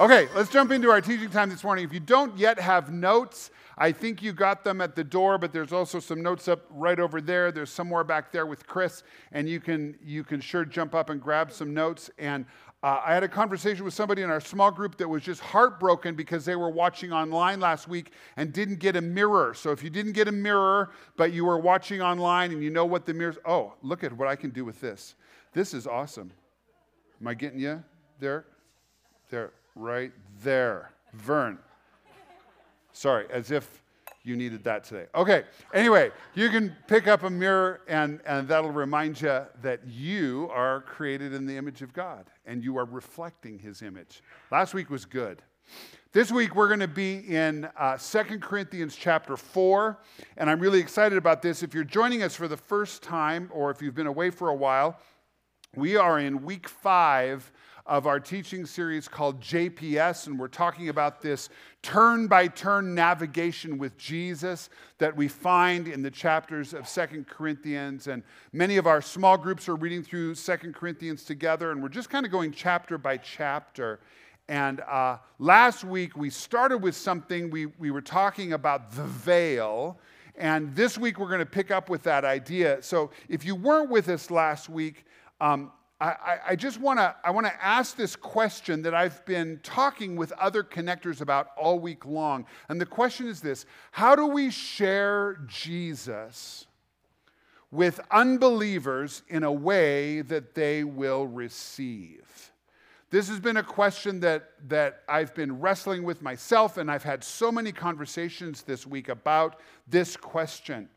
Okay, let's jump into our teaching time this morning. If you don't yet have notes, I think you got them at the door, but there's also some notes up right over there. There's some more back there with Chris, and you can you can sure jump up and grab some notes. And uh, I had a conversation with somebody in our small group that was just heartbroken because they were watching online last week and didn't get a mirror. So if you didn't get a mirror, but you were watching online and you know what the mirror's, oh, look at what I can do with this. This is awesome. Am I getting you there? There right there. Vern. Sorry, as if you needed that today. Okay, anyway, you can pick up a mirror and, and that'll remind you that you are created in the image of God and you are reflecting his image. Last week was good. This week we're going to be in uh, 2 Corinthians chapter 4, and I'm really excited about this. If you're joining us for the first time or if you've been away for a while, we are in week five of our teaching series called JPS, and we're talking about this turn by turn navigation with Jesus that we find in the chapters of Second Corinthians. And many of our small groups are reading through Second Corinthians together, and we're just kind of going chapter by chapter. And uh, last week we started with something, we, we were talking about the veil. And this week we're going to pick up with that idea. So if you weren't with us last week, um, I, I just want to I want to ask this question that I've been talking with other connectors about all week long. And the question is this How do we share Jesus with unbelievers in a way that they will receive? This has been a question that, that I've been wrestling with myself, and I've had so many conversations this week about this question.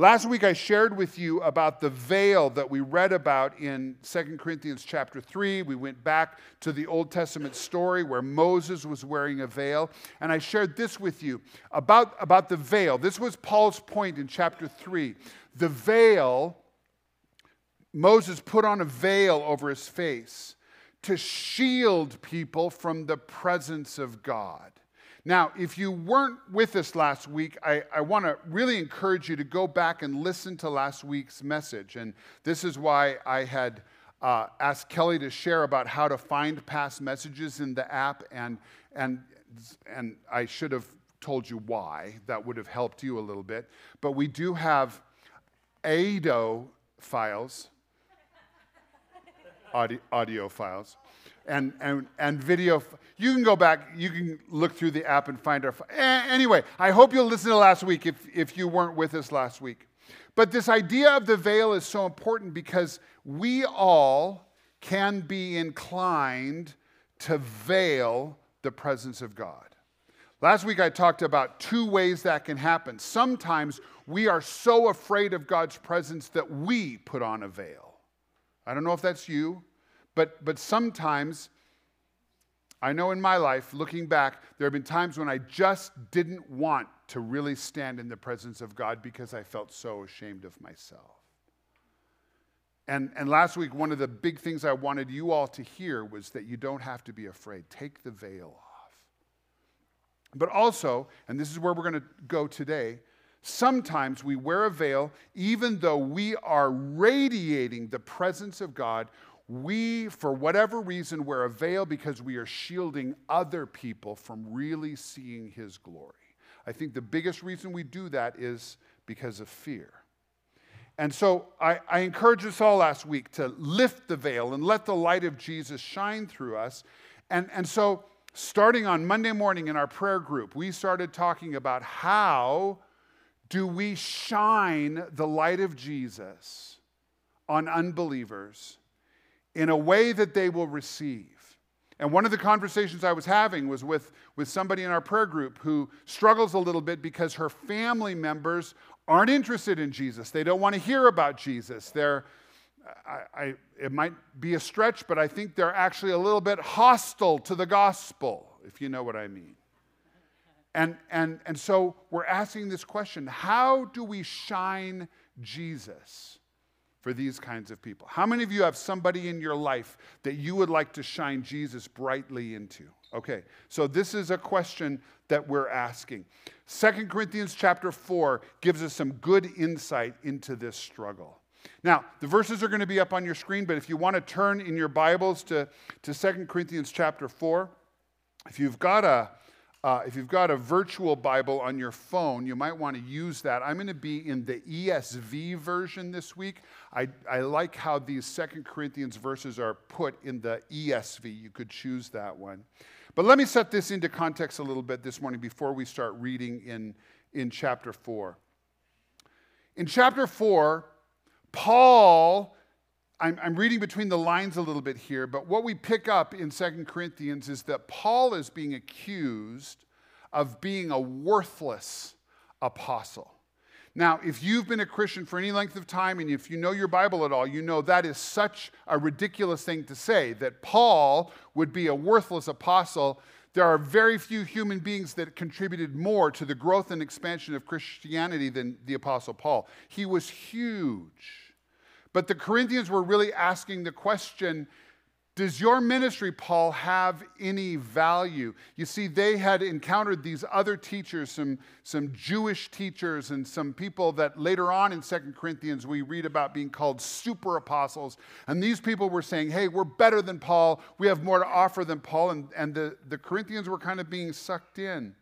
Last week I shared with you about the veil that we read about in 2 Corinthians chapter 3. We went back to the Old Testament story where Moses was wearing a veil. And I shared this with you about, about the veil. This was Paul's point in chapter 3. The veil, Moses put on a veil over his face to shield people from the presence of God. Now, if you weren't with us last week, I, I want to really encourage you to go back and listen to last week's message. And this is why I had uh, asked Kelly to share about how to find past messages in the app. And, and, and I should have told you why. That would have helped you a little bit. But we do have ADO files, audio, audio files and, and, and video. You can go back, you can look through the app and find our. Anyway, I hope you'll listen to last week if, if you weren't with us last week. But this idea of the veil is so important because we all can be inclined to veil the presence of God. Last week I talked about two ways that can happen. Sometimes we are so afraid of God's presence that we put on a veil. I don't know if that's you. But, but sometimes, I know in my life, looking back, there have been times when I just didn't want to really stand in the presence of God because I felt so ashamed of myself. And, and last week, one of the big things I wanted you all to hear was that you don't have to be afraid. Take the veil off. But also, and this is where we're going to go today, sometimes we wear a veil even though we are radiating the presence of God we, for whatever reason, wear a veil because we are shielding other people from really seeing his glory. I think the biggest reason we do that is because of fear. And so I, I encouraged us all last week to lift the veil and let the light of Jesus shine through us. And, and so, starting on Monday morning in our prayer group, we started talking about how do we shine the light of Jesus on unbelievers in a way that they will receive. And one of the conversations I was having was with, with somebody in our prayer group who struggles a little bit because her family members aren't interested in Jesus. They don't want to hear about Jesus. They're, I, I, it might be a stretch, but I think they're actually a little bit hostile to the gospel, if you know what I mean. And, and, and so we're asking this question how do we shine Jesus? For these kinds of people? How many of you have somebody in your life that you would like to shine Jesus brightly into? Okay, so this is a question that we're asking. Second Corinthians chapter 4 gives us some good insight into this struggle. Now, the verses are going to be up on your screen, but if you want to turn in your Bibles to, to 2 Corinthians chapter 4, If you've got a uh, if you've got a virtual Bible on your phone, you might want to use that. I'm going to be in the ESV version this week. I, I like how these Second Corinthians verses are put in the ESV. You could choose that one. But let me set this into context a little bit this morning before we start reading in, in chapter 4. In chapter 4, Paul I'm, I'm, reading between the lines a little bit here, but what we pick up in Second Corinthians is that Paul is being accused of being a worthless apostle. Now, if you've been a Christian for any length of time and if you know your Bible at all, you know that is such a ridiculous thing to say that Paul would be a worthless apostle. There are very few human beings that contributed more to the growth and expansion of Christianity than the apostle Paul. He was huge. But the Corinthians were really asking the question Does your ministry, Paul, have any value? You see, they had encountered these other teachers, some, some Jewish teachers, and some people that later on in Second Corinthians we read about being called super apostles. And these people were saying, Hey, we're better than Paul. We have more to offer than Paul. And, and the, the Corinthians were kind of being sucked in.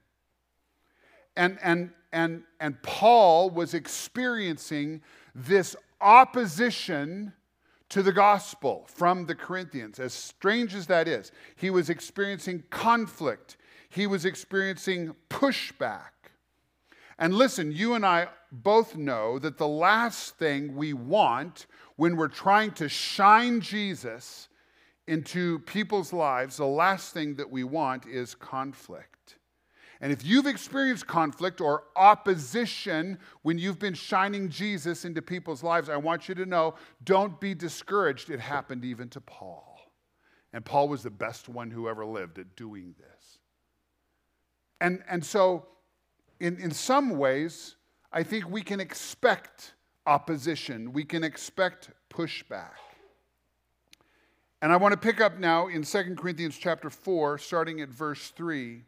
And, and, and, and Paul was experiencing this opposition to the gospel from the Corinthians, as strange as that is. He was experiencing conflict, he was experiencing pushback. And listen, you and I both know that the last thing we want when we're trying to shine Jesus into people's lives, the last thing that we want is conflict. And if you've experienced conflict or opposition when you've been shining Jesus into people's lives, I want you to know don't be discouraged. It happened even to Paul. And Paul was the best one who ever lived at doing this. And, and so, in, in some ways, I think we can expect opposition, we can expect pushback. And I want to pick up now in 2 Corinthians chapter 4, starting at verse 3.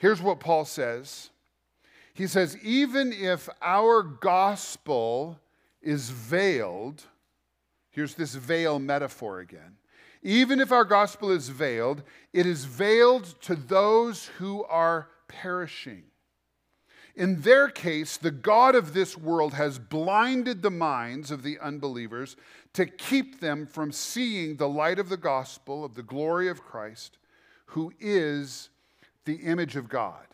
Here's what Paul says He says, even if our gospel is veiled, here's this veil metaphor again. Even if our gospel is veiled, it is veiled to those who are perishing. In their case, the God of this world has blinded the minds of the unbelievers to keep them from seeing the light of the gospel of the glory of Christ, who is the image of God.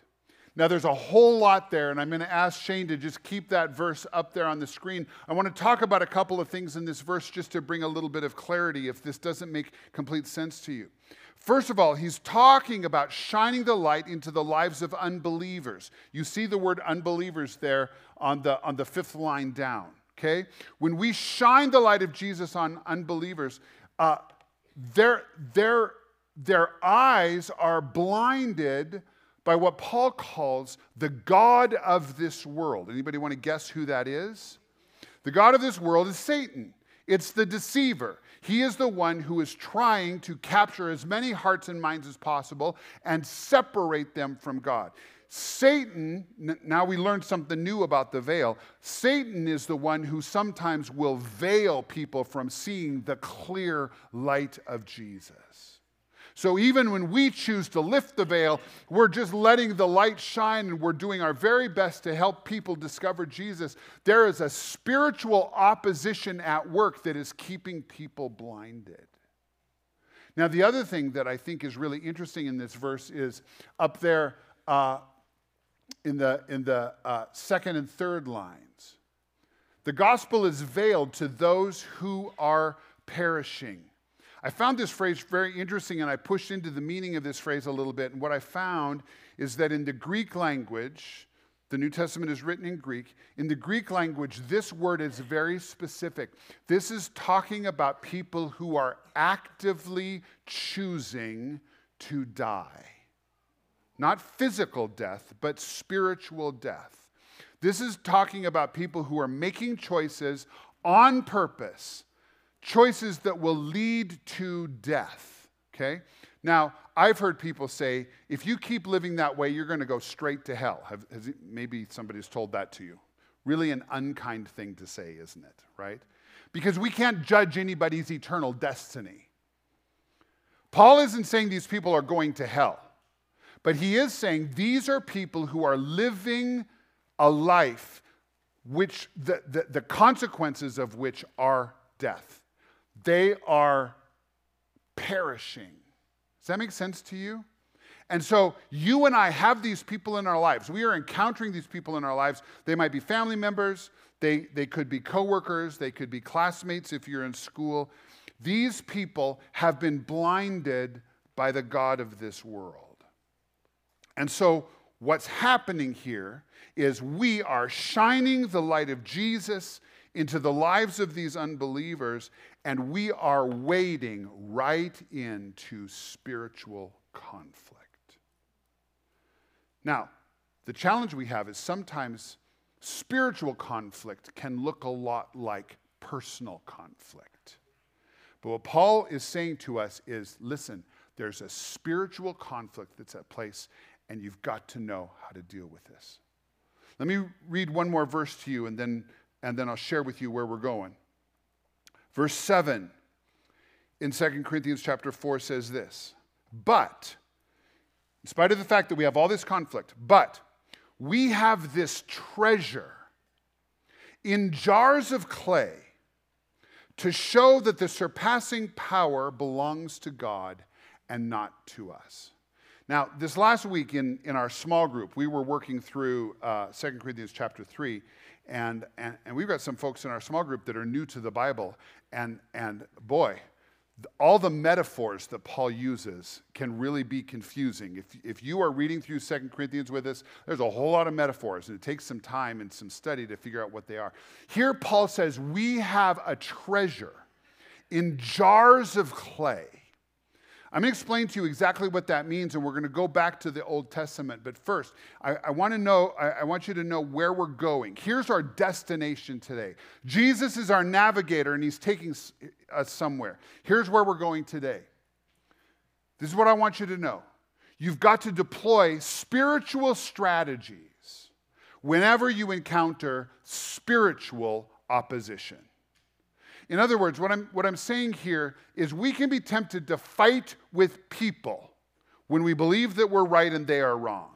Now, there's a whole lot there, and I'm going to ask Shane to just keep that verse up there on the screen. I want to talk about a couple of things in this verse just to bring a little bit of clarity if this doesn't make complete sense to you. First of all, he's talking about shining the light into the lives of unbelievers. You see the word unbelievers there on the, on the fifth line down, okay? When we shine the light of Jesus on unbelievers, uh, they're, they're their eyes are blinded by what Paul calls the God of this world. Anybody want to guess who that is? The God of this world is Satan. It's the deceiver. He is the one who is trying to capture as many hearts and minds as possible and separate them from God. Satan, now we learned something new about the veil. Satan is the one who sometimes will veil people from seeing the clear light of Jesus. So even when we choose to lift the veil, we're just letting the light shine and we're doing our very best to help people discover Jesus. There is a spiritual opposition at work that is keeping people blinded. Now, the other thing that I think is really interesting in this verse is up there uh, in the, in the uh, second and third lines. The gospel is veiled to those who are perishing. I found this phrase very interesting and I pushed into the meaning of this phrase a little bit. And what I found is that in the Greek language, the New Testament is written in Greek. In the Greek language, this word is very specific. This is talking about people who are actively choosing to die. Not physical death, but spiritual death. This is talking about people who are making choices on purpose choices that will lead to death. Okay? Now, I've heard people say, if you keep living that way, you're going to go straight to hell. Have, it, maybe somebody's told that to you. Really an unkind thing to say, isn't it? Right? Because we can't judge anybody's eternal destiny. Paul isn't saying these people are going to hell. But he is saying these are people who are living a life which the, the, the consequences of which are death. They are perishing. Does that make sense to you? And so you and I have these people in our lives. We are encountering these people in our lives. They might be family members, they, they could be coworkers, they could be classmates if you're in school. These people have been blinded by the God of this world. And so what's happening here is we are shining the light of Jesus into the lives of these unbelievers, and we are wading right into spiritual conflict. Now, the challenge we have is sometimes spiritual conflict can look a lot like personal conflict. But what Paul is saying to us is listen, there's a spiritual conflict that's at place, and you've got to know how to deal with this. Let me read one more verse to you, and then, and then I'll share with you where we're going. Verse 7 in 2 Corinthians chapter 4 says this But, in spite of the fact that we have all this conflict, but we have this treasure in jars of clay to show that the surpassing power belongs to God and not to us. Now, this last week in, in our small group, we were working through uh, 2 Corinthians chapter 3, and, and, and we've got some folks in our small group that are new to the Bible, and, and boy, all the metaphors that Paul uses can really be confusing. If, if you are reading through 2 Corinthians with us, there's a whole lot of metaphors, and it takes some time and some study to figure out what they are. Here, Paul says, We have a treasure in jars of clay I'm going to explain to you exactly what that means, and we're going to go back to the Old Testament. But first, I, I want to know, I, I want you to know where we're going. Here's our destination today. Jesus is our navigator, and he's taking uh, us somewhere. Here's where we're going today. This is what I want you to know. You've got to deploy spiritual strategies whenever you encounter spiritual opposition. In other words, what I'm, what I'm saying here is we can be tempted to fight with people when we believe that we're right and they are wrong.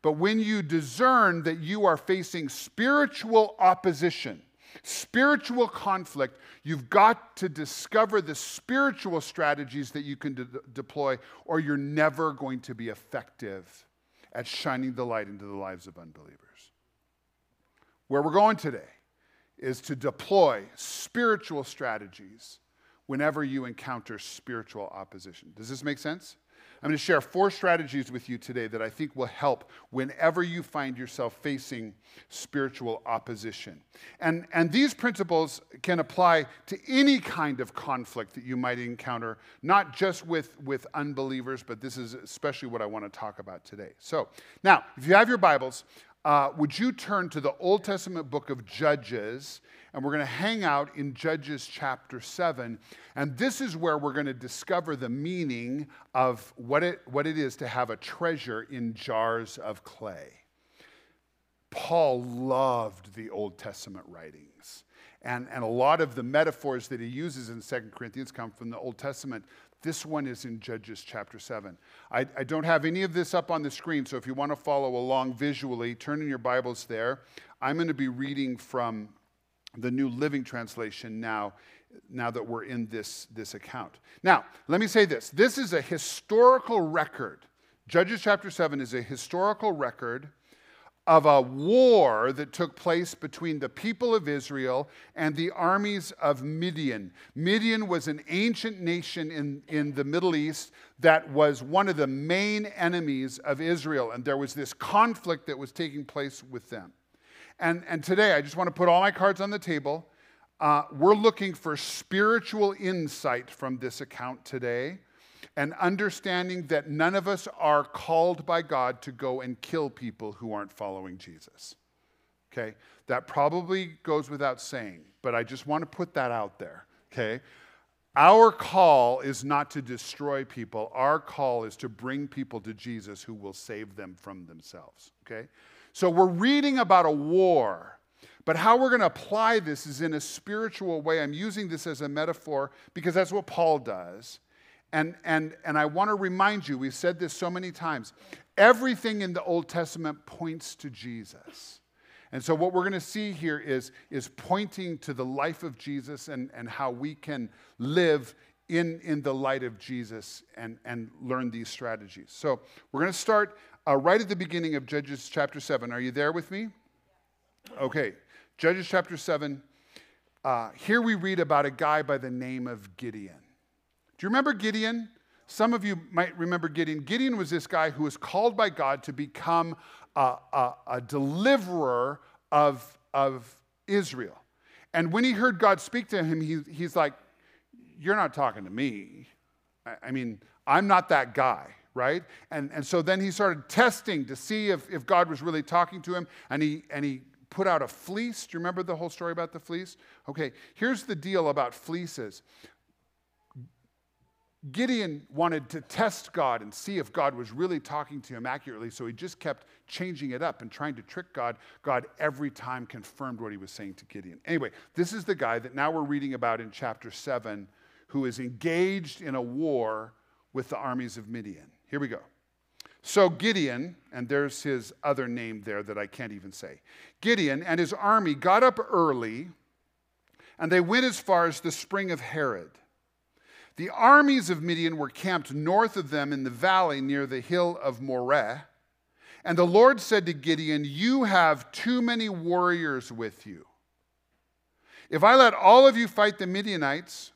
But when you discern that you are facing spiritual opposition, spiritual conflict, you've got to discover the spiritual strategies that you can de- deploy, or you're never going to be effective at shining the light into the lives of unbelievers. Where we're going today is to deploy spiritual strategies whenever you encounter spiritual opposition. Does this make sense? I'm going to share four strategies with you today that I think will help whenever you find yourself facing spiritual opposition. And, and these principles can apply to any kind of conflict that you might encounter, not just with, with unbelievers, but this is especially what I want to talk about today. So, now, if you have your Bibles, uh, would you turn to the Old Testament book of Judges? And we're going to hang out in Judges chapter 7. And this is where we're going to discover the meaning of what it, what it is to have a treasure in jars of clay. Paul loved the Old Testament writings. And, and a lot of the metaphors that he uses in 2 Corinthians come from the Old Testament. This one is in Judges chapter 7. I, I, don't have any of this up on the screen, so if you want to follow along visually, turn in your Bibles there. I'm going to be reading from the New Living Translation now, now that we're in this, this account. Now, let me say this this is a historical record. Judges chapter 7 is a historical record of a war that took place between the people of Israel and the armies of Midian. Midian was an ancient nation in, in the Middle East that was one of the main enemies of Israel, and there was this conflict that was taking place with them. And, and today, I just want to put all my cards on the table. Uh, we're looking for spiritual insight from this account today and understanding that none of us are called by God to go and kill people who aren't following Jesus. Okay? That probably goes without saying, but I just want to put that out there. Okay? Our call is not to destroy people. Our call is to bring people to Jesus who will save them from themselves. Okay? So we're reading about a war, but how we're going to apply this is in a spiritual way. I'm using this as a metaphor because that's what Paul does. And, and, and I want to remind you, we've said this so many times everything in the Old Testament points to Jesus. And so, what we're going to see here is, is pointing to the life of Jesus and, and how we can live in, in the light of Jesus and, and learn these strategies. So, we're going to start uh, right at the beginning of Judges chapter 7. Are you there with me? Okay, Judges chapter 7. Uh, here we read about a guy by the name of Gideon. You remember Gideon? Some of you might remember Gideon. Gideon was this guy who was called by God to become a, a, a deliverer of, of Israel. And when he heard God speak to him, he, he's like, You're not talking to me. I, I mean, I'm not that guy, right? And, and so then he started testing to see if, if God was really talking to him. And he, and he put out a fleece. Do you remember the whole story about the fleece? Okay, here's the deal about fleeces Gideon wanted to test God and see if God was really talking to him accurately, so he just kept changing it up and trying to trick God. God every time confirmed what he was saying to Gideon. Anyway, this is the guy that now we're reading about in chapter 7 who is engaged in a war with the armies of Midian. Here we go. So Gideon, and there's his other name there that I can't even say. Gideon and his army got up early and they went as far as the spring of Harod. The armies of Midian were camped north of them in the valley near the hill of Moreh. And the Lord said to Gideon, You have too many warriors with you. If I let all of you fight the Midianites,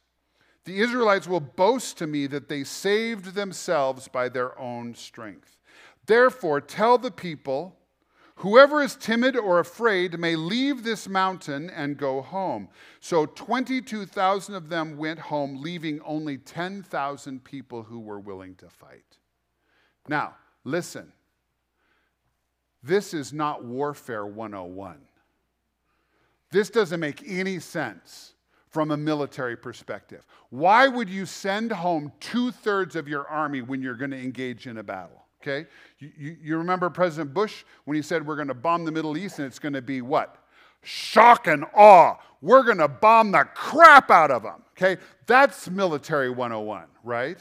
the Israelites will boast to me that they saved themselves by their own strength. Therefore, tell the people Whoever is timid or afraid may leave this mountain and go home. So 22,000 of them went home, leaving only 10,000 people who were willing to fight. Now, listen. This is not Warfare 101. This doesn't make any sense from a military perspective. Why would you send home two thirds of your army when you're going to engage in a battle? Okay? You, you, remember President Bush when he said we're going to bomb the Middle East and it's going to be what? Shock and awe. We're going to bomb the crap out of them. Okay? That's military 101, right?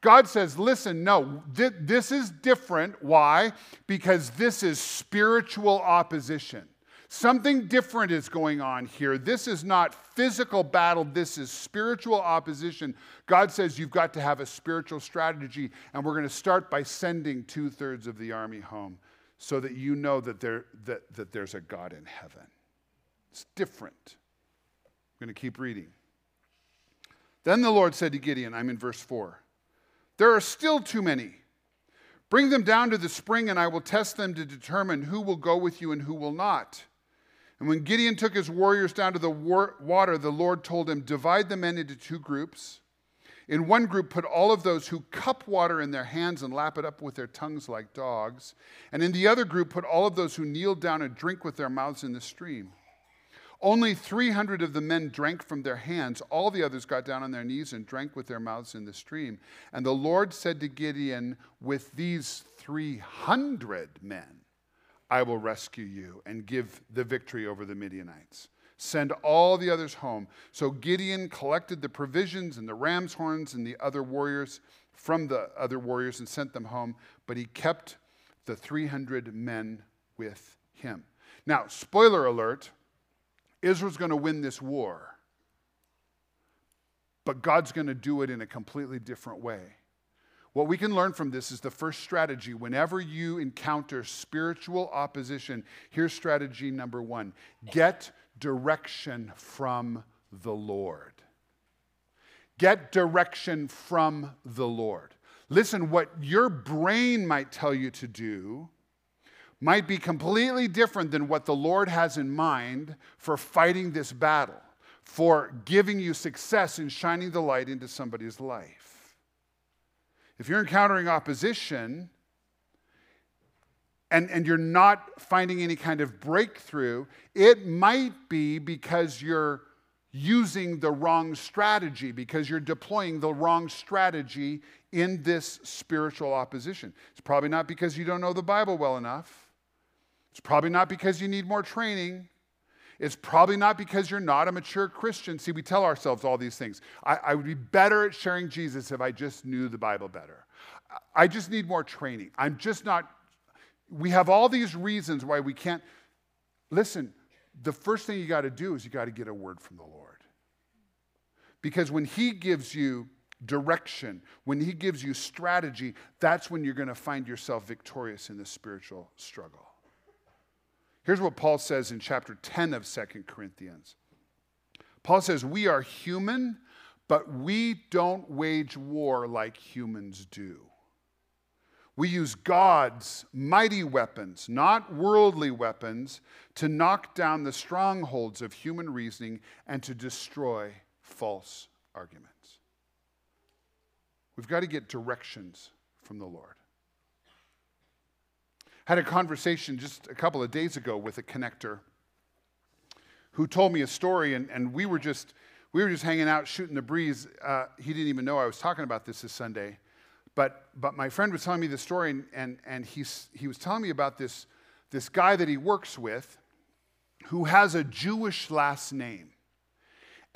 God says, listen, no, th- this is different. Why? Because this is spiritual opposition. Something different is going on here. This is not physical battle, this is spiritual opposition. God says you've got to have a spiritual strategy, and we're going to start by sending two thirds of the army home so that you know that, there, that, that there's a God in heaven. It's different. I'm going to keep reading. Then the Lord said to Gideon, I'm in verse 4, there are still too many. Bring them down to the spring, and I will test them to determine who will go with you and who will not. And when Gideon took his warriors down to the war- water, the Lord told him, Divide the men into two groups. In one group, put all of those who cup water in their hands and lap it up with their tongues like dogs. And in the other group, put all of those who kneel down and drink with their mouths in the stream. Only 300 of the men drank from their hands. All the others got down on their knees and drank with their mouths in the stream. And the Lord said to Gideon, With these 300 men, I will rescue you and give the victory over the Midianites. Send all the others home. So Gideon collected the provisions and the ram's horns and the other warriors from the other warriors and sent them home, but he kept the 300 men with him. Now, spoiler alert Israel's going to win this war, but God's going to do it in a completely different way. What we can learn from this is the first strategy. Whenever you encounter spiritual opposition, here's strategy number one get direction from the Lord. Get direction from the Lord. Listen, what your brain might tell you to do might be completely different than what the Lord has in mind for fighting this battle, for giving you success in shining the light into somebody's life. If you're encountering opposition and, and you're not finding any kind of breakthrough, it might be because you're using the wrong strategy, because you're deploying the wrong strategy in this spiritual opposition. It's probably not because you don't know the Bible well enough. It's probably not because you need more training. It's probably not because you're not a mature Christian. See, we tell ourselves all these things. I, I would be better at sharing Jesus if I just knew the Bible better. I just need more training. I'm just not. We have all these reasons why we can't. Listen, the first thing you got to do is you got to get a word from the Lord. Because when He gives you direction, when He gives you strategy, that's when you're going to find yourself victorious in the spiritual struggle. Here's what Paul says in chapter 10 of Second Corinthians Paul says, We are human, but we don't wage war like humans do. We use God's mighty weapons, not worldly weapons, to knock down the strongholds of human reasoning and to destroy false arguments. We've got to get directions from the Lord. Had a conversation just a couple of days ago with a connector who told me a story, and, and we were just we were just hanging out, shooting the breeze. Uh, he didn't even know I was talking about this this Sunday. But, but my friend was telling me the story, and, and, and he's, he was telling me about this, this guy that he works with who has a Jewish last name.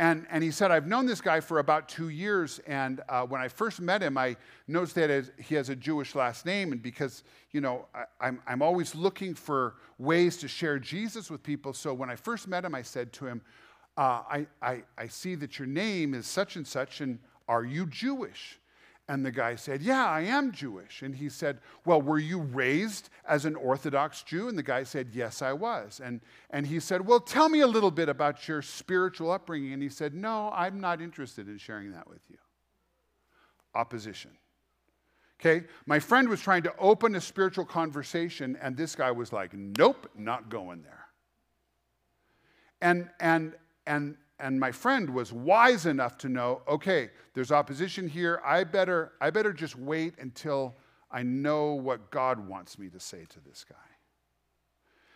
And, and he said, I've known this guy for about two years. And uh, when I first met him, I noticed that he has a Jewish last name. And because, you know, I, I'm, I'm always looking for ways to share Jesus with people. So when I first met him, I said to him, uh, I, I, I see that your name is such and such, and are you Jewish? And the guy said, Yeah, I am Jewish. And he said, Well, were you raised as an Orthodox Jew? And the guy said, Yes, I was. And, and he said, Well, tell me a little bit about your spiritual upbringing. And he said, No, I'm not interested in sharing that with you. Opposition. Okay, my friend was trying to open a spiritual conversation, and this guy was like, Nope, not going there. And, and, and and my friend was wise enough to know okay there's opposition here. I better i better just wait until i know what god wants me to say to this guy.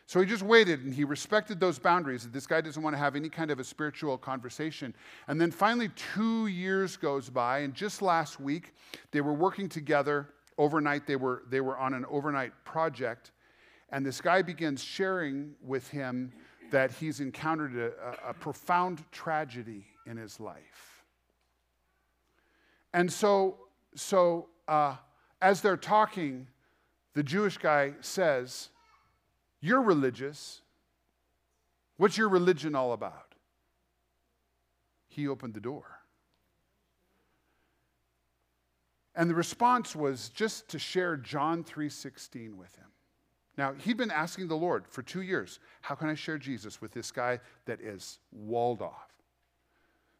So he just waited and he respected those boundaries that this guy doesn't want to have any kind of a spiritual conversation. And then finally two years goes by and just last week they were working together overnight. They were they were on an overnight project and this guy begins sharing with him that he's encountered a, a profound tragedy in his life. And so, so uh, as they're talking, the Jewish guy says, You're religious. What's your religion all about? He opened the door. And the response was just to share John 3:16 with him. Now, he'd been asking the Lord for two years, how can I share Jesus with this guy that is walled off?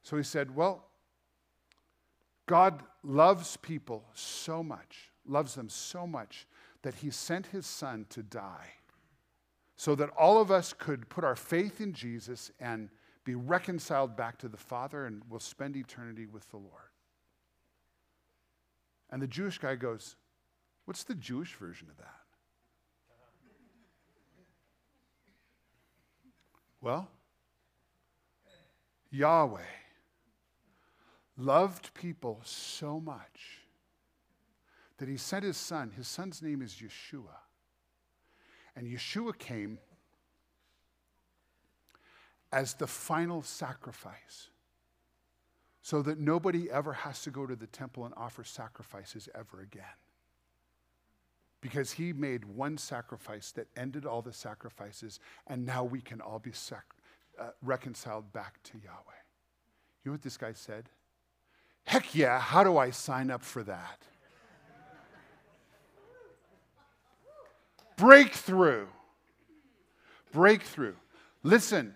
So he said, well, God loves people so much, loves them so much, that he sent his son to die so that all of us could put our faith in Jesus and be reconciled back to the Father and we'll spend eternity with the Lord. And the Jewish guy goes, What's the Jewish version of that? Well, Yahweh loved people so much that he sent his son. His son's name is Yeshua. And Yeshua came as the final sacrifice so that nobody ever has to go to the temple and offer sacrifices ever again because he made one sacrifice that ended all the sacrifices, and now we can all be sac- uh, reconciled back to Yahweh. You know what this guy said? Heck yeah, how do I sign up for that? Breakthrough. Breakthrough. Listen.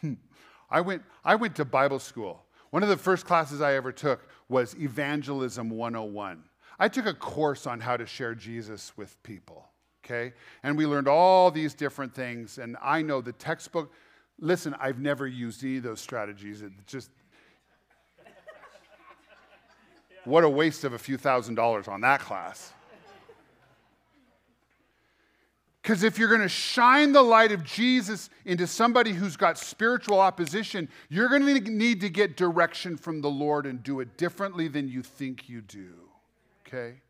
Hmm. I went, I went to Bible school. One of the first classes I ever took was Evangelism 101. I took a course on how to share Jesus with people, okay? And we learned all these different things. And I know the textbook, listen, I've never used any of those strategies. It just, what a waste of a few thousand dollars on that class. Because if you're going to shine the light of Jesus into somebody who's got spiritual opposition, you're going to need to get direction from the Lord and do it differently than you think you do okay?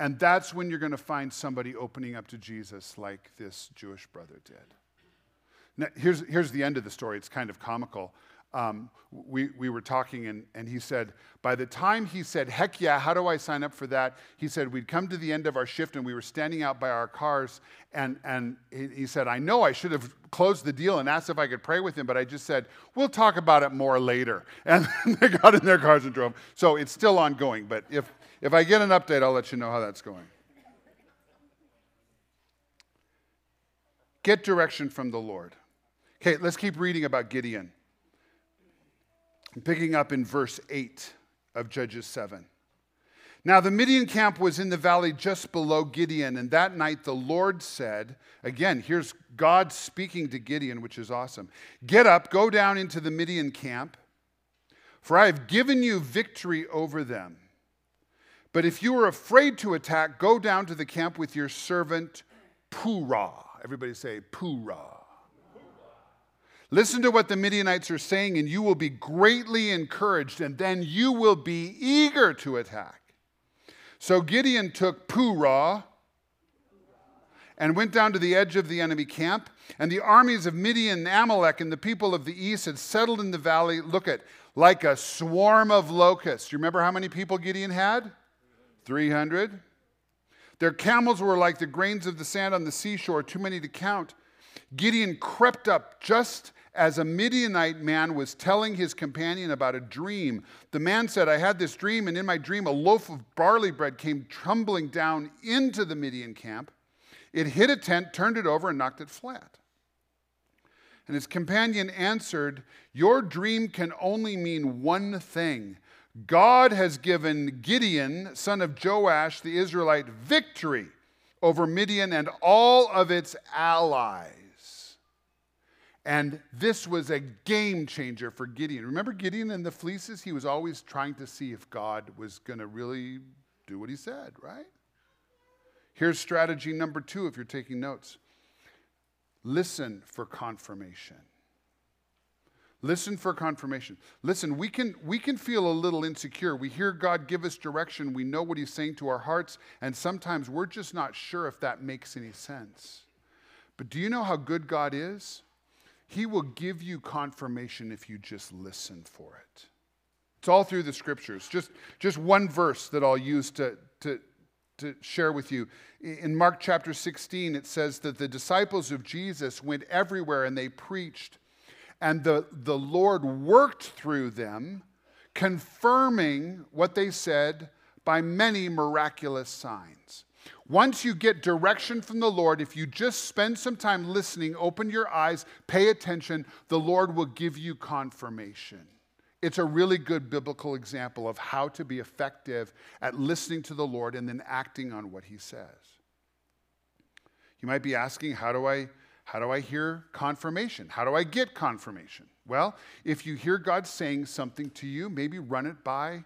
And that's when you're going to find somebody opening up to Jesus like this Jewish brother did. Now, here's, here's the end of the story. It's kind of comical. Um, we, we were talking, and, and he said, by the time he said, heck yeah, how do I sign up for that? He said, we'd come to the end of our shift, and we were standing out by our cars, and, and he, said, I know I should have closed the deal and asked if I could pray with him, but I just said, we'll talk about it more later. And they got in their cars and drove. So it's still ongoing, but if, if I get an update, I'll let you know how that's going. Get direction from the Lord. Okay, let's keep reading about Gideon. I'm picking up in verse 8 of Judges 7. Now, the Midian camp was in the valley just below Gideon, and that night the Lord said, again, here's God speaking to Gideon, which is awesome Get up, go down into the Midian camp, for I have given you victory over them. But if you are afraid to attack, go down to the camp with your servant Purah. Everybody say Purah. Listen to what the Midianites are saying, and you will be greatly encouraged, and then you will be eager to attack. So Gideon took Purah and went down to the edge of the enemy camp, and the armies of Midian and Amalek and the people of the east had settled in the valley. Look at like a swarm of locusts. You remember how many people Gideon had? 300. Their camels were like the grains of the sand on the seashore, too many to count. Gideon crept up just as a Midianite man was telling his companion about a dream. The man said, I had this dream, and in my dream, a loaf of barley bread came tumbling down into the Midian camp. It hit a tent, turned it over, and knocked it flat. And his companion answered, Your dream can only mean one thing. God has given Gideon, son of Joash, the Israelite, victory over Midian and all of its allies. And this was a game changer for Gideon. Remember Gideon and the fleeces? He was always trying to see if God was going to really do what he said, right? Here's strategy number two if you're taking notes listen for confirmation. Listen for confirmation. Listen, we can, we can feel a little insecure. We hear God give us direction. We know what He's saying to our hearts, and sometimes we're just not sure if that makes any sense. But do you know how good God is? He will give you confirmation if you just listen for it. It's all through the scriptures. Just, just one verse that I'll use to, to, to share with you. In Mark chapter 16, it says that the disciples of Jesus went everywhere and they preached, and the, the Lord worked through them, confirming what they said by many miraculous signs. Once you get direction from the Lord, if you just spend some time listening, open your eyes, pay attention, the Lord will give you confirmation. It's a really good biblical example of how to be effective at listening to the Lord and then acting on what he says. You might be asking, how do I how do I hear confirmation? How do I get confirmation? Well, if you hear God saying something to you, maybe run it by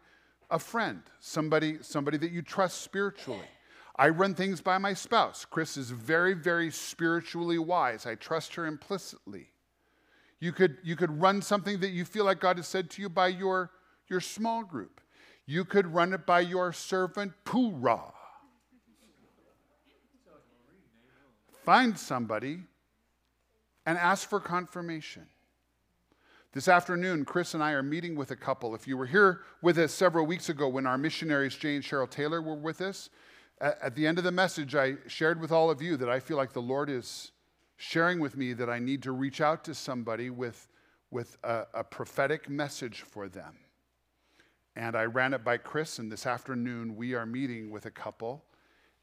a friend, somebody somebody that you trust spiritually. I run things by my spouse. Chris is very, very spiritually wise. I trust her implicitly. You could, you could run something that you feel like God has said to you by your, your small group. You could run it by your servant Purah. Find somebody and ask for confirmation. This afternoon, Chris and I are meeting with a couple. If you were here with us several weeks ago when our missionaries, Jane and Cheryl Taylor, were with us, at the end of the message, I shared with all of you that I feel like the Lord is sharing with me that I need to reach out to somebody with, with a, a prophetic message for them. And I ran it by Chris, and this afternoon we are meeting with a couple,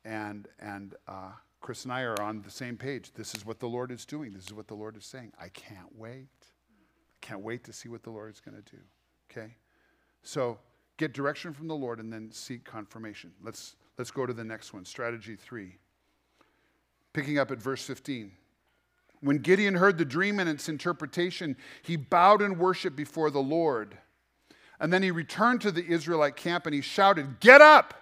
and, and uh, Chris and I are on the same page. This is what the Lord is doing, this is what the Lord is saying. I can't wait. I can't wait to see what the Lord is going to do. Okay? So get direction from the Lord and then seek confirmation. Let's Let's go to the next one, strategy three. Picking up at verse 15. When Gideon heard the dream and its interpretation, he bowed in worship before the Lord. And then he returned to the Israelite camp and he shouted, Get up!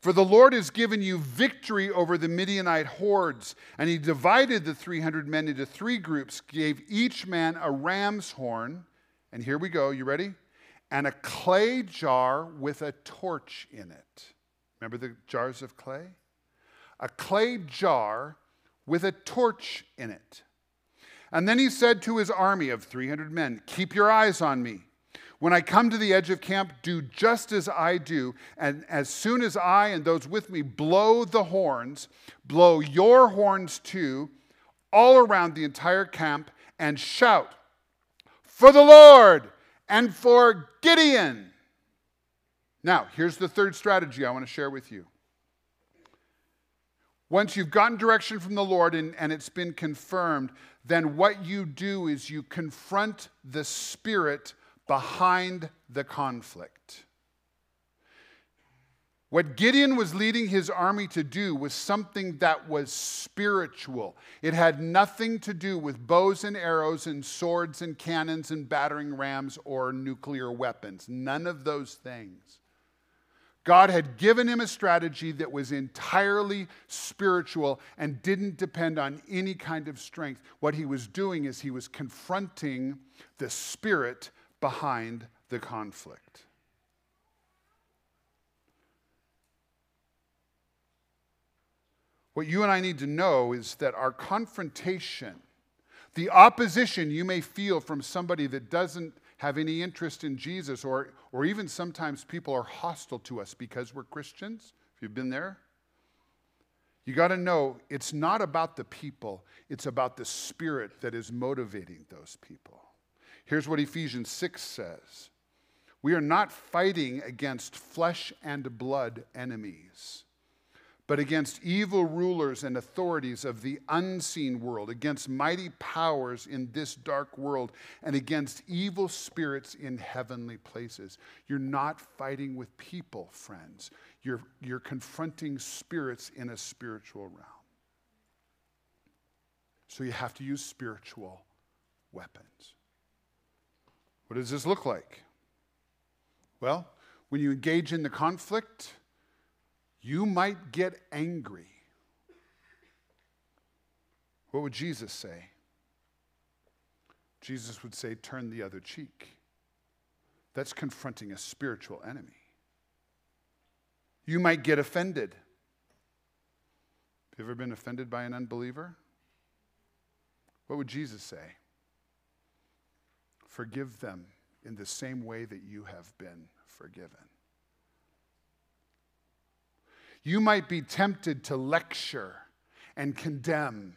For the Lord has given you victory over the Midianite hordes. And he divided the 300 men into three groups, gave each man a ram's horn. And here we go, you ready? And a clay jar with a torch in it. Remember the jars of clay? A clay jar with a torch in it. And then he said to his army of 300 men, Keep your eyes on me. When I come to the edge of camp, do just as I do. And as soon as I and those with me blow the horns, blow your horns too, all around the entire camp, and shout, For the Lord and for Gideon. Now, here's the third strategy I want to share with you. Once you've gotten direction from the Lord and, and it's been confirmed, then what you do is you confront the spirit behind the conflict. What Gideon was leading his army to do was something that was spiritual. It had nothing to do with bows and arrows and swords and cannons and battering rams or nuclear weapons. None of those things. God had given him a strategy that was entirely spiritual and didn't depend on any kind of strength. What he was doing is he was confronting the spirit behind the conflict. What you and I need to know is that our confrontation, the opposition you may feel from somebody that doesn't have any interest in Jesus, or, or even sometimes people are hostile to us because we're Christians, if you've been there, you got to know it's not about the people, it's about the spirit that is motivating those people. Here's what Ephesians 6 says We are not fighting against flesh and blood enemies but against evil rulers and authorities of the unseen world, against mighty powers in this dark world, and against evil spirits in heavenly places. You're not fighting with people, friends. You're, you're confronting spirits in a spiritual realm. So you have to use spiritual weapons. What does this look like? Well, when you engage in the conflict, you might get angry. What would Jesus say? Jesus would say, Turn the other cheek. That's confronting a spiritual enemy. You might get offended. Have you ever been offended by an unbeliever? What would Jesus say? Forgive them in the same way that you have been forgiven. You might be tempted to lecture and condemn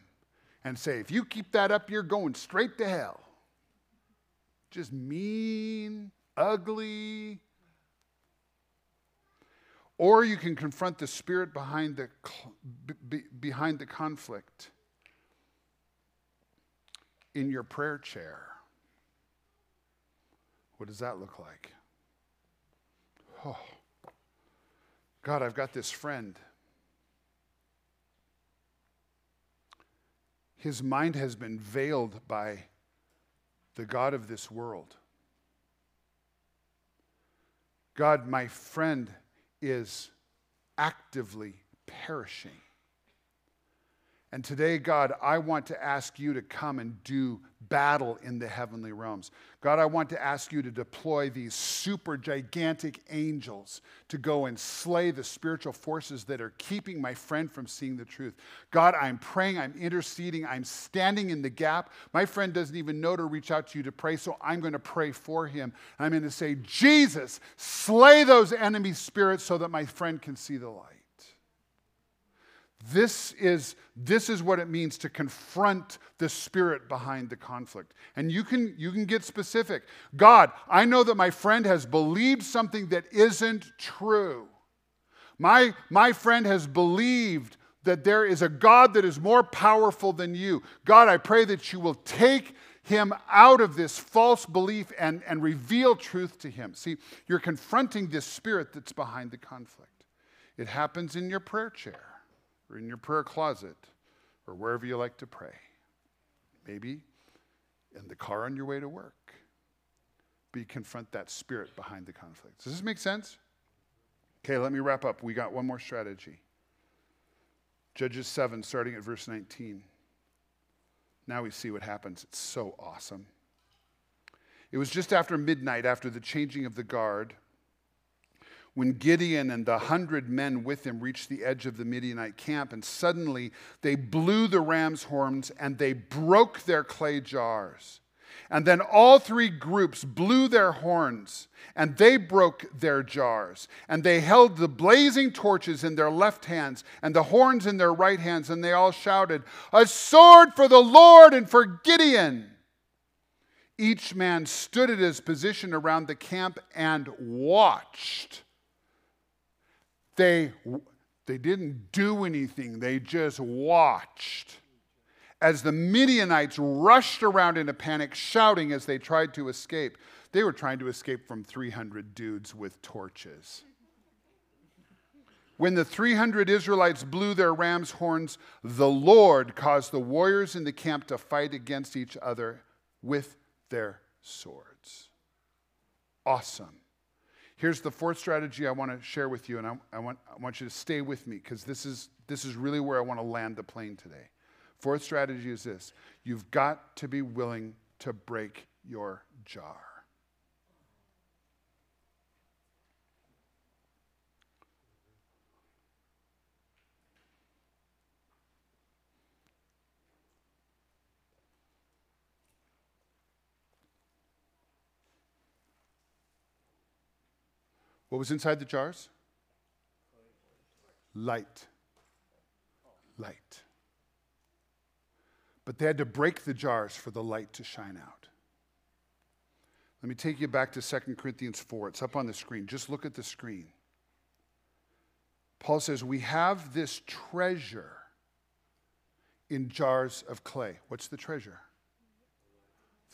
and say, if you keep that up, you're going straight to hell. Just mean, ugly. Or you can confront the spirit behind the, behind the conflict in your prayer chair. What does that look like? Oh. God, I've got this friend. His mind has been veiled by the God of this world. God, my friend is actively perishing. And today, God, I want to ask you to come and do battle in the heavenly realms. God, I want to ask you to deploy these super gigantic angels to go and slay the spiritual forces that are keeping my friend from seeing the truth. God, I'm praying, I'm interceding, I'm standing in the gap. My friend doesn't even know to reach out to you to pray, so I'm going to pray for him. I'm going to say, Jesus, slay those enemy spirits so that my friend can see the light. This is, this is what it means to confront the spirit behind the conflict. And you can, you can get specific. God, I know that my friend has believed something that isn't true. My, my friend has believed that there is a God that is more powerful than you. God, I pray that you will take him out of this false belief and, and reveal truth to him. See, you're confronting this spirit that's behind the conflict. It happens in your prayer chair or in your prayer closet or wherever you like to pray. Maybe in the car on your way to work. Be confront that spirit behind the conflict. Does this make sense? Okay, let me wrap up. We got one more strategy. Judges 7, starting at verse 19. Now we see what happens. It's so awesome. It was just after midnight, after the changing of the guard when Gideon and the hundred men with him reached the edge of the Midianite camp, and suddenly they blew the ram's horns and they broke their clay jars. And then all three groups blew their horns and they broke their jars. And they held the blazing torches in their left hands and the horns in their right hands. And they all shouted, A sword for the Lord and for Gideon! Each man stood at his position around the camp and watched they, they didn't do anything, they just watched. As the Midianites rushed around in a panic, shouting as they tried to escape. They were trying to escape from 300 dudes with torches. When the 300 Israelites blew their ram's horns, the Lord caused the warriors in the camp to fight against each other with their swords. Awesome. Here's the fourth strategy I want to share with you, and I, I, want, I want you to stay with me because this is, this is really where I want to land the plane today. Fourth strategy is this you've got to be willing to break your jar. What was inside the jars? Light. Light. But they had to break the jars for the light to shine out. Let me take you back to 2 Corinthians 4. It's up on the screen. Just look at the screen. Paul says, We have this treasure in jars of clay. What's the treasure?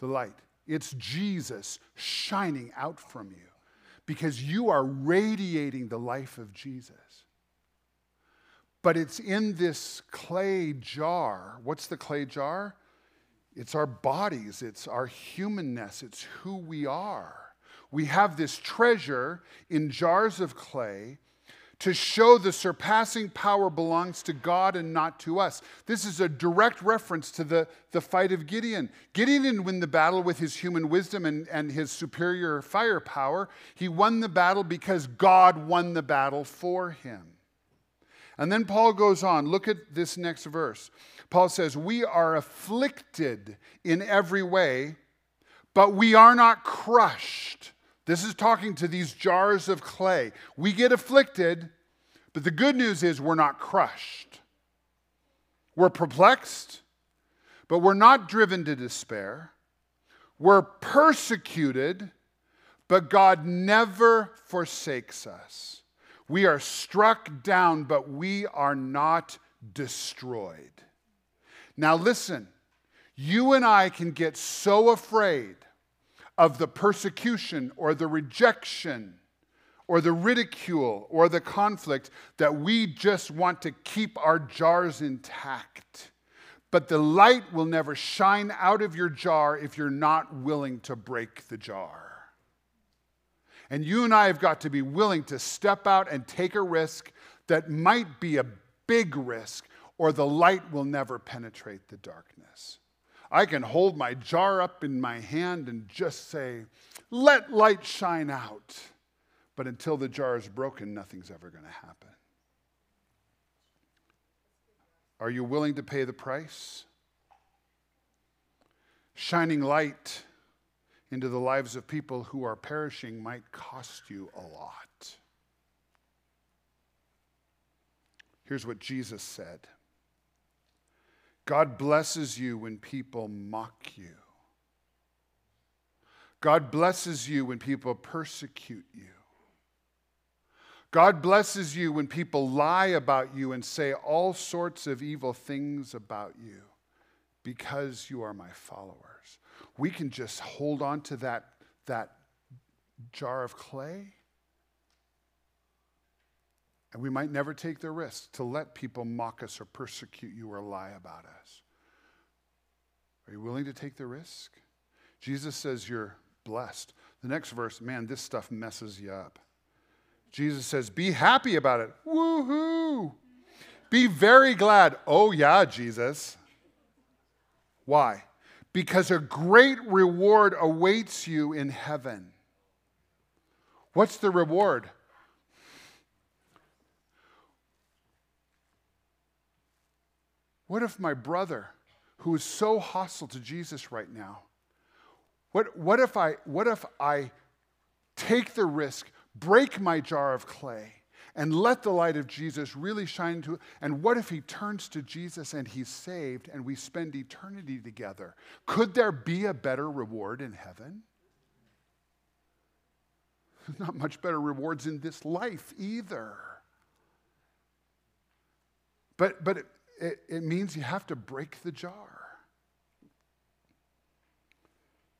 The light. It's Jesus shining out from you because you are radiating the life of Jesus. But it's in this clay jar. What's the clay jar? It's our bodies, it's our humanness, it's who we are. We have this treasure in jars of clay to show the surpassing power belongs to God and not to us. This is a direct reference to the, the fight of Gideon. Gideon didn't win the battle with his human wisdom and, and his superior firepower. He won the battle because God won the battle for him. And then Paul goes on. Look at this next verse. Paul says, We are afflicted in every way, but we are not crushed. This is talking to these jars of clay. We get afflicted, but the good news is we're not crushed. We're perplexed, but we're not driven to despair. We're persecuted, but God never forsakes us. We are struck down, but we are not destroyed. Now, listen, you and I can get so afraid of the persecution or the rejection or the ridicule or the conflict that we just want to keep our jars intact. But the light will never shine out of your jar if you're not willing to break the jar. And you and I have got to be willing to step out and take a risk that might be a big risk, or the light will never penetrate the darkness. I can hold my jar up in my hand and just say, Let light shine out. But until the jar is broken, nothing's ever going to happen. Are you willing to pay the price? Shining light into the lives of people who are perishing might cost you a lot. Here's what Jesus said God blesses you when people mock you. God blesses you when people persecute you. God blesses you when people lie about you and say all sorts of evil things about you because you are my followers. We can just hold on to that, that jar of clay and we might never take the risk to let people mock us or persecute you or lie about us. Are you willing to take the risk? Jesus says you're blessed. The next verse, man, this stuff messes you up. Jesus says, Be happy about it. Woohoo! Be very glad. Oh, yeah, Jesus. Why? Because a great reward awaits you in heaven. What's the reward? What if my brother, who is so hostile to Jesus right now, what, what, if I, what if I take the risk, break my jar of clay, and let the light of Jesus really shine into it? And what if he turns to Jesus and he's saved and we spend eternity together? Could there be a better reward in heaven? There's not much better rewards in this life either. But, but it, it, means you have to break the jar.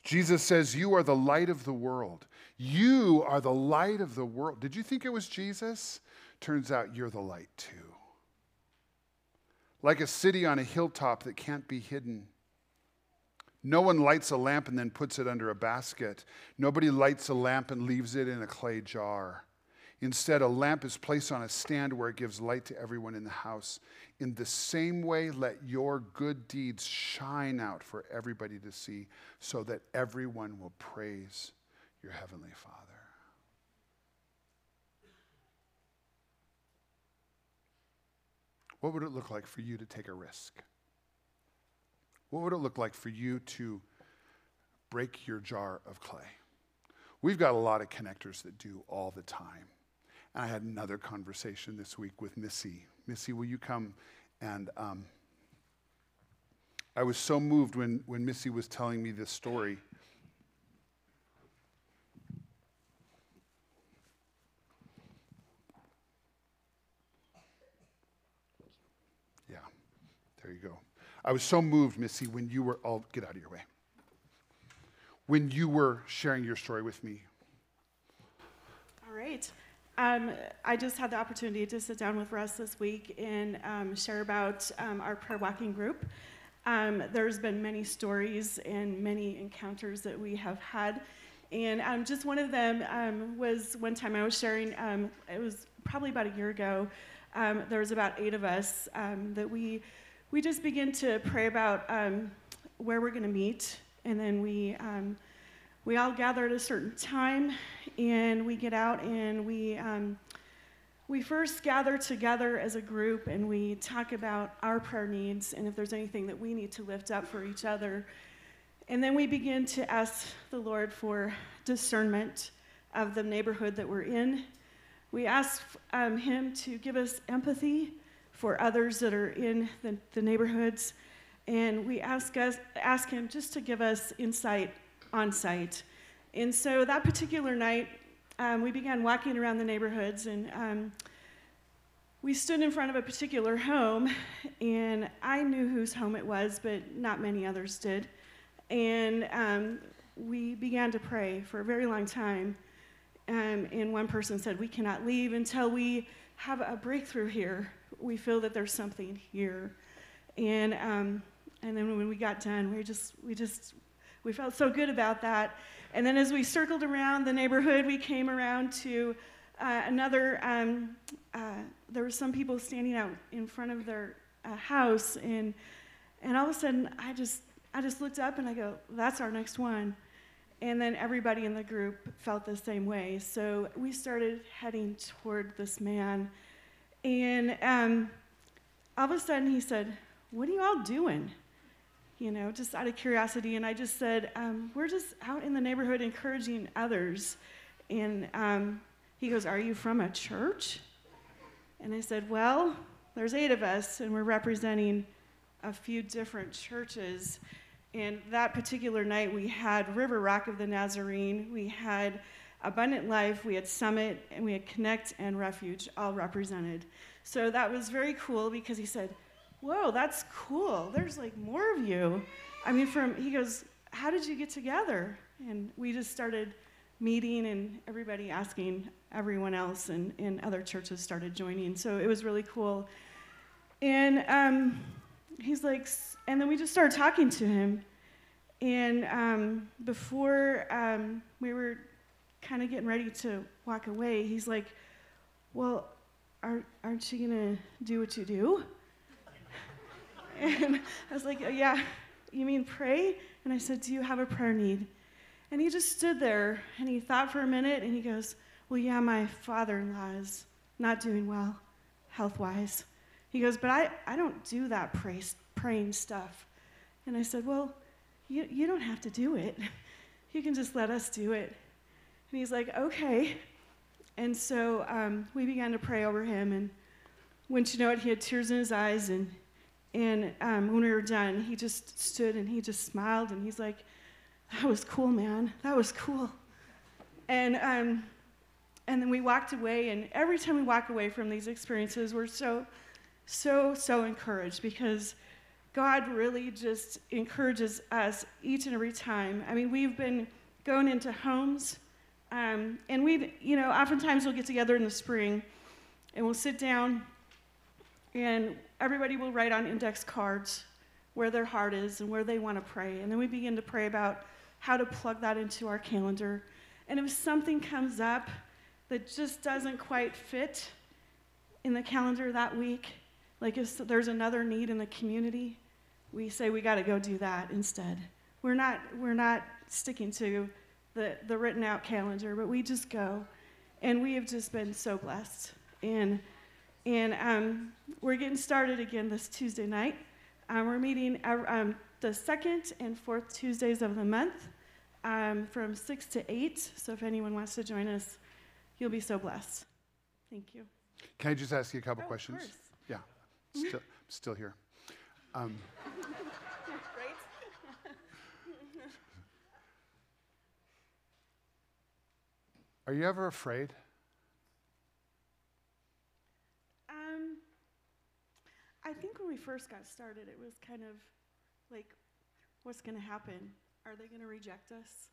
Jesus says, You are the light of the world. You are the light of the world. Did you think it was Jesus? Turns out you're the light too. Like a city on a hilltop that can't be hidden. No one lights a lamp and then puts it under a basket. Nobody lights a lamp and leaves it in a clay jar. Instead, a lamp is placed on a stand where it gives light to everyone in the house. In the same way, let your good deeds shine out for everybody to see, so that everyone will praise your heavenly Father. What would it look like for you to take a risk? What would it look like for you to break your jar of clay? We've got a lot of connectors that do all the time. And I had another conversation this week with Missy. Missy, will you come? And um, I was so moved when, when Missy was telling me this story. Yeah, there you go. I was so moved, Missy, when you were, I'll get out of your way. When you were sharing your story with me. All right. Um, I just had the opportunity to sit down with Russ this week and um, share about um, our prayer walking group. Um, there's been many stories and many encounters that we have had. And um, just one of them um, was one time I was sharing, it was probably about a year ago. there was about eight of us that we, we just began to pray about where we're going to meet. And then we we all gather at a certain time and we get out and we um, we first gather together as a group and we talk about our prayer needs and if there's anything that we need to lift up for each other. And then we begin to ask the lord for discernment of the neighborhood that we're in. We ask um, him to give us empathy for others that are in the, the neighborhoods. And we ask us ask him just to give us insight on site. And so that particular night, um, we began walking around the neighborhoods and um, we stood in front of a particular home, and I knew whose home it was, but not many others did. And um, we began to pray for a very long time. Um, and one person said, We cannot leave until we have a breakthrough here. We feel that there's something here. And, um, and then when we got done, we just, we just we felt so good about that. And then as we circled around the neighborhood, we came around to uh, another, um, uh, there were some people standing out in front of their uh, house, and, and all of a sudden, I just, I just looked up and I go, that's our next one. And then everybody in the group felt the same way. So we started heading toward this man. And um, all of a sudden, he said, What are you all doing? You know, just out of curiosity. And I just said, um, We're just out in the neighborhood encouraging others. And um, he goes, Are you from a church? And I said, Well, there's eight of us, and we're representing a few different churches. And that particular night, we had River Rock of the Nazarene, we had Abundant Life, we had Summit, and we had Connect and Refuge all represented. So that was very cool because he said, whoa, that's cool. There's like more of you. I mean, from, he goes, how did you get together? And we just started meeting and everybody asking everyone else and, and other churches started joining. So it was really cool. And um, he's like, and then we just started talking to him. And um, before um, we were kind of getting ready to walk away, he's like, well, aren't, aren't you going to do what you do? And I was like, Yeah, you mean pray? And I said, Do you have a prayer need? And he just stood there and he thought for a minute and he goes, Well, yeah, my father in law is not doing well health wise. He goes, But I, I don't do that pray, praying stuff. And I said, Well, you, you don't have to do it. You can just let us do it. And he's like, Okay. And so um, we began to pray over him. And once you know it, he had tears in his eyes. And, and um, when we were done, he just stood and he just smiled. And he's like, That was cool, man. That was cool. And, um, and then we walked away. And every time we walk away from these experiences, we're so, so, so encouraged because God really just encourages us each and every time. I mean, we've been going into homes, um, and we, you know, oftentimes we'll get together in the spring, and we'll sit down, and everybody will write on index cards where their heart is and where they want to pray, and then we begin to pray about how to plug that into our calendar. And if something comes up that just doesn't quite fit in the calendar that week, like if there's another need in the community, we say we got to go do that instead. We're not, we're not sticking to the, the written out calendar, but we just go. And we have just been so blessed. And, and um, we're getting started again this Tuesday night. Um, we're meeting uh, um, the second and fourth Tuesdays of the month um, from 6 to 8. So if anyone wants to join us, you'll be so blessed. Thank you. Can I just ask you a couple Oh, of questions? course. Yeah, still, still here. Um, Right? are you ever afraid? Um, I think when we first got started, it was kind of like, what's going to happen? Are they going to reject us?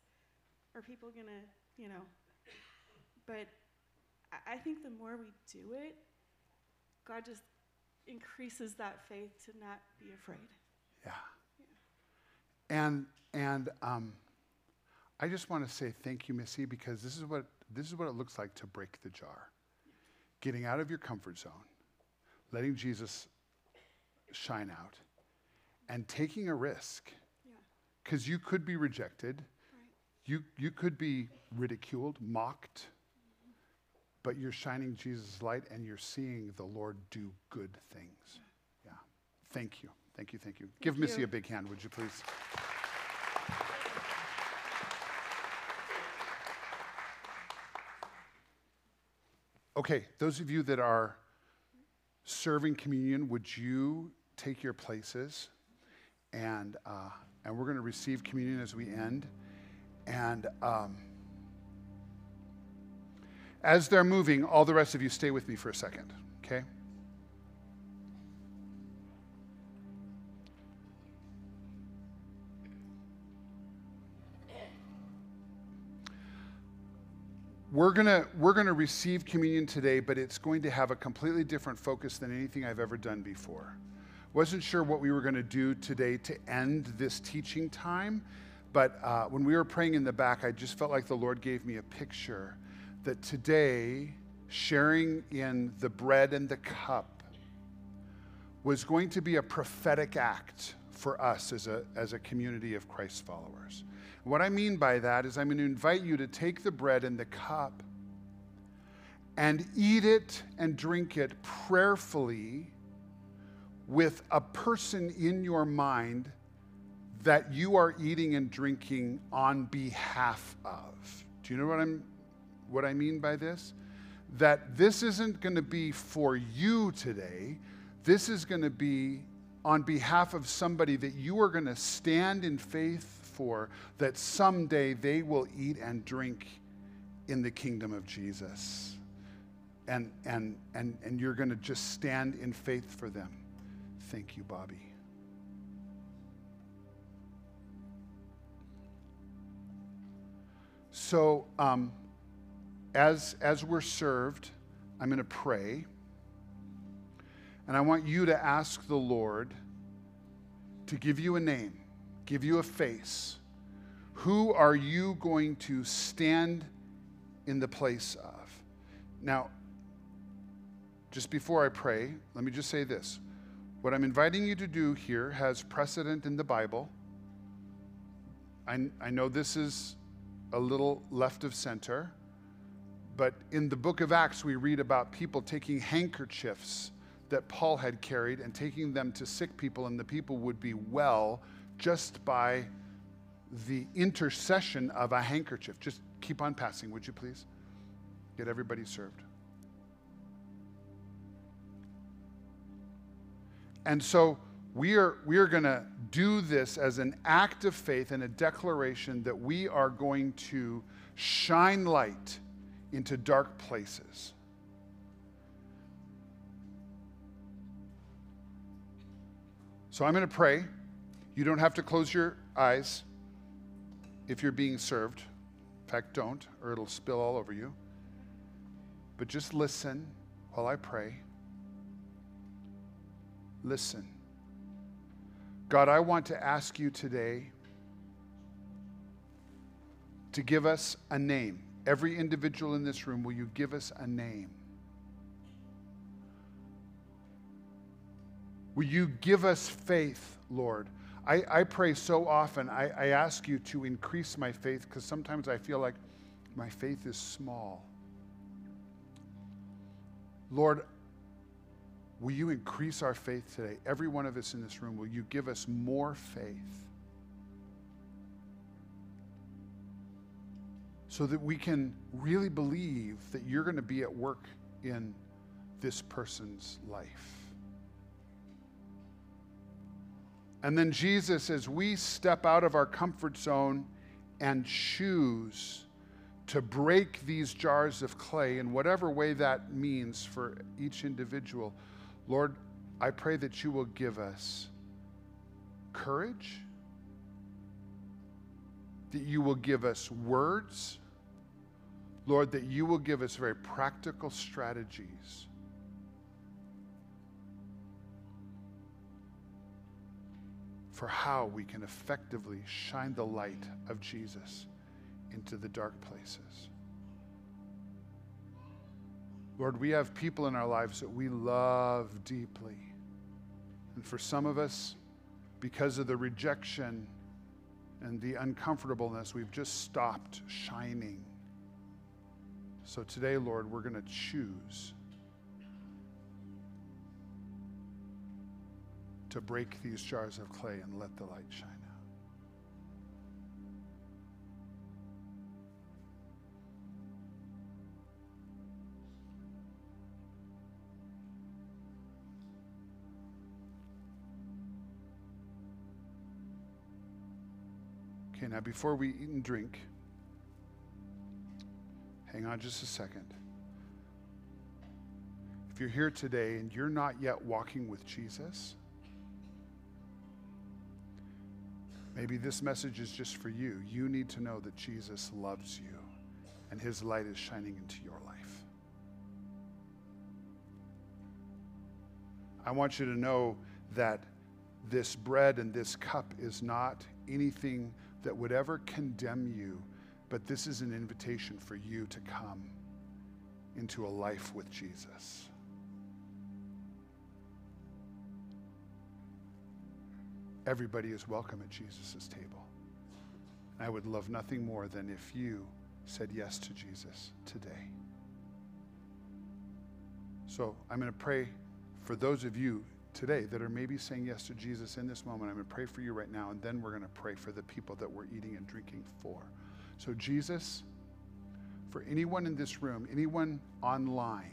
Are people going to, you know? But I- think the more we do it, God just increases that faith to not be afraid. Yeah. And and um, I just want to say thank you, Missy, because this is what this is what it looks like to break the jar. Getting out of your comfort zone, letting Jesus shine out, and taking a risk. Yeah. Because you could be rejected, Right. you you could be ridiculed, mocked, but you're shining Jesus' light and you're seeing the Lord do good things. Yeah. Thank you. Thank you. Thank you. Give Missy a big hand, would you please? Okay, those of you that are serving communion, would you take your places? And, uh, and we're going to receive communion as we end. And um, as they're moving, all the rest of you stay with me for a second, okay? We're gonna, we're gonna receive communion today, but it's going to have a completely different focus than anything I've ever done before. Wasn't sure what we were gonna do today to end this teaching time, but uh, when we were praying in the back, I just felt like the Lord gave me a picture that today, sharing in the bread and the cup was going to be a prophetic act for us as a, as a community of Christ followers. What I mean by that is, I'm going to invite you to take the bread and the cup and eat it and drink it prayerfully with a person in your mind that you are eating and drinking on behalf of. Do you know what I'm what I mean by this? That this isn't going to be for you today. This is going to be on behalf of somebody that you are going to stand in faith for, that someday they will eat and drink in the kingdom of Jesus. And, and, and, and you're going to just stand in faith for them. Thank you, Bobby. So, um, as, as we're served, I'm going to pray. And I want you to ask the Lord to give you a name, give you a face. Who are you going to stand in the place of? Now, just before I pray, let me just say this. What I'm inviting you to do here has precedent in the Bible. I, I know this is a little left of center, but in the book of Acts, we read about people taking handkerchiefs that Paul had carried and taking them to sick people, and the people would be well just by the intercession of a handkerchief. Just keep on passing, would you please? Get everybody served. And so we are, we are going to do this as an act of faith and a declaration that we are going to shine light into dark places. So I'm going to pray. You don't have to close your eyes if you're being served. In fact, don't, or it'll spill all over you. But just listen while I pray. Listen. God, I want to ask you today to give us a name. Every individual in this room, will you give us a name? Will you give us faith, Lord? I, I pray so often, I, I ask you to increase my faith because sometimes I feel like my faith is small. Lord, will you increase our faith today? Every one of us in this room, will you give us more faith? So that we can really believe that you're going to be at work in this person's life. And then, Jesus, as we step out of our comfort zone and choose to break these jars of clay in whatever way that means for each individual, Lord, I pray that you will give us courage, that you will give us words, Lord, that you will give us very practical strategies for how we can effectively shine the light of Jesus into the dark places. Lord, we have people in our lives that we love deeply. And for some of us, because of the rejection and the uncomfortableness, we've just stopped shining. So today, Lord, we're going to choose to break these jars of clay and let the light shine Okay, now before we eat and drink, hang on just a second. If you're here today and you're not yet walking with Jesus, Maybe this message is just for you. You need to know that Jesus loves you and his light is shining into your life. I want you to know that this bread and this cup is not anything that would ever condemn you, but this is an invitation for you to come into a life with Jesus. Everybody is welcome at Jesus' table. I would love nothing more than if you said yes to Jesus today. So I'm going to pray for those of you today that are maybe saying yes to Jesus in this moment. I'm going to pray for you right now, and then we're going to pray for the people that we're eating and drinking for. So, Jesus, for anyone in this room, anyone online,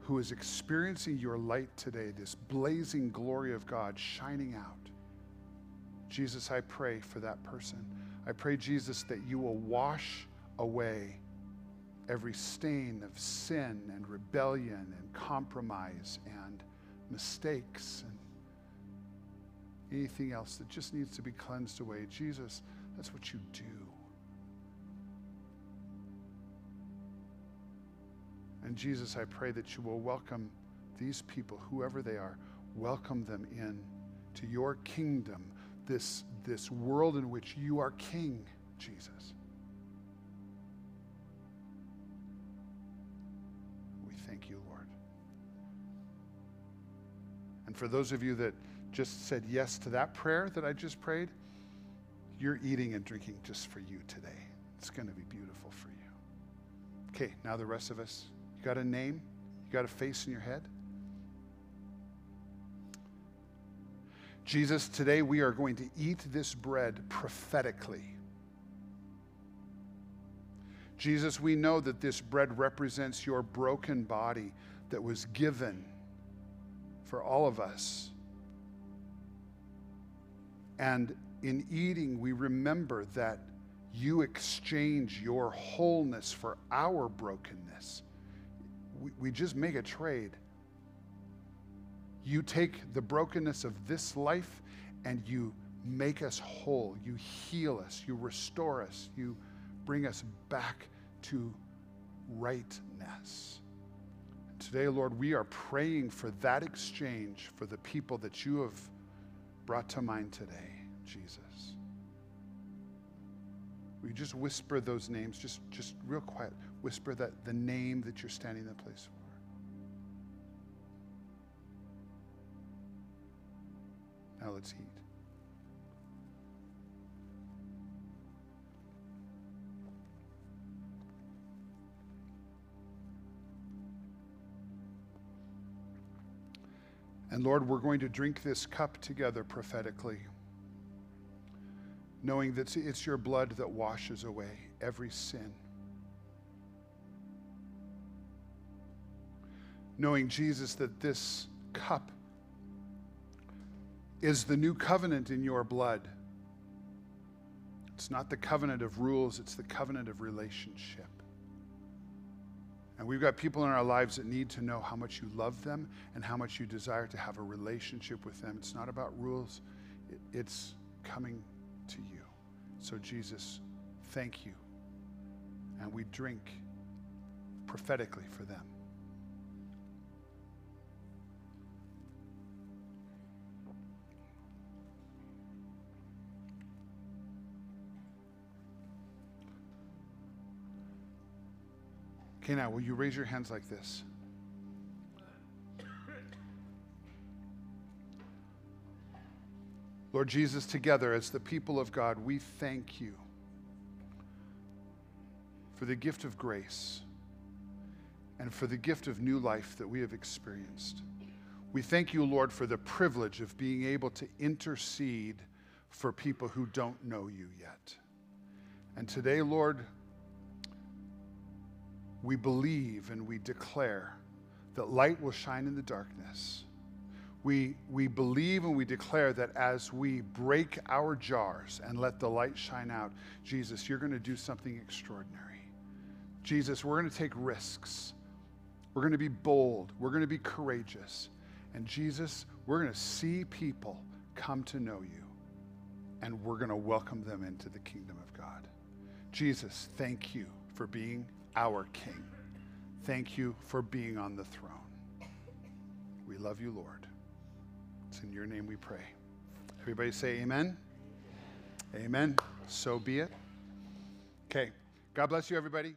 who is experiencing your light today, this blazing glory of God shining out. Jesus, I pray for that person. I pray, Jesus, that you will wash away every stain of sin and rebellion and compromise and mistakes and anything else that just needs to be cleansed away. Jesus, that's what you do. And Jesus, I pray that you will welcome these people, whoever they are, welcome them in to your kingdom, this, this world in which you are king, Jesus. Thank you, Lord. And for those of you that just said yes to that prayer that I just prayed, you're eating and drinking just for you today. It's going to be beautiful for you. Okay, now the rest of us. You got a name? You got a face in your head? Jesus, today we are going to eat this bread prophetically. Jesus, we know that this bread represents your broken body that was given for all of us. And in eating, we remember that you exchange your wholeness for our brokenness. We, we just make a trade. You take the brokenness of this life and you make us whole. You heal us. You restore us. You bring us back to rightness. Today, Lord, we are praying for that exchange for the people that you have brought to mind today, Jesus. We just whisper those names, just, just real quiet? Whisper that the name that you're standing in the place for. Now let's eat. And Lord, we're going to drink this cup together prophetically, knowing that it's your blood that washes away every sin. Knowing, Jesus, that this cup is the new covenant in your blood. It's not the covenant of rules, it's the covenant of relationship. And we've got people in our lives that need to know how much you love them and how much you desire to have a relationship with them. It's not about rules, it's coming to you. So, Jesus, thank you. And we drink prophetically for them. Okay, now, will you raise your hands like this? Lord Jesus, together as the people of God, we thank you for the gift of grace and for the gift of new life that we have experienced. We thank you, Lord, for the privilege of being able to intercede for people who don't know you yet. And today, Lord, we believe and we declare that light will shine in the darkness. We, we believe and we declare that as we break our jars and let the light shine out, Jesus, you're going to do something extraordinary. Jesus, we're going to take risks. We're going to be bold. We're going to be courageous. And Jesus, we're going to see people come to know you. And we're going to welcome them into the kingdom of God. Jesus, thank you for being our King. Thank you for being on the throne. We love you, Lord. It's in your name we pray. Everybody say amen. Amen. So be it. Okay. God bless you, everybody.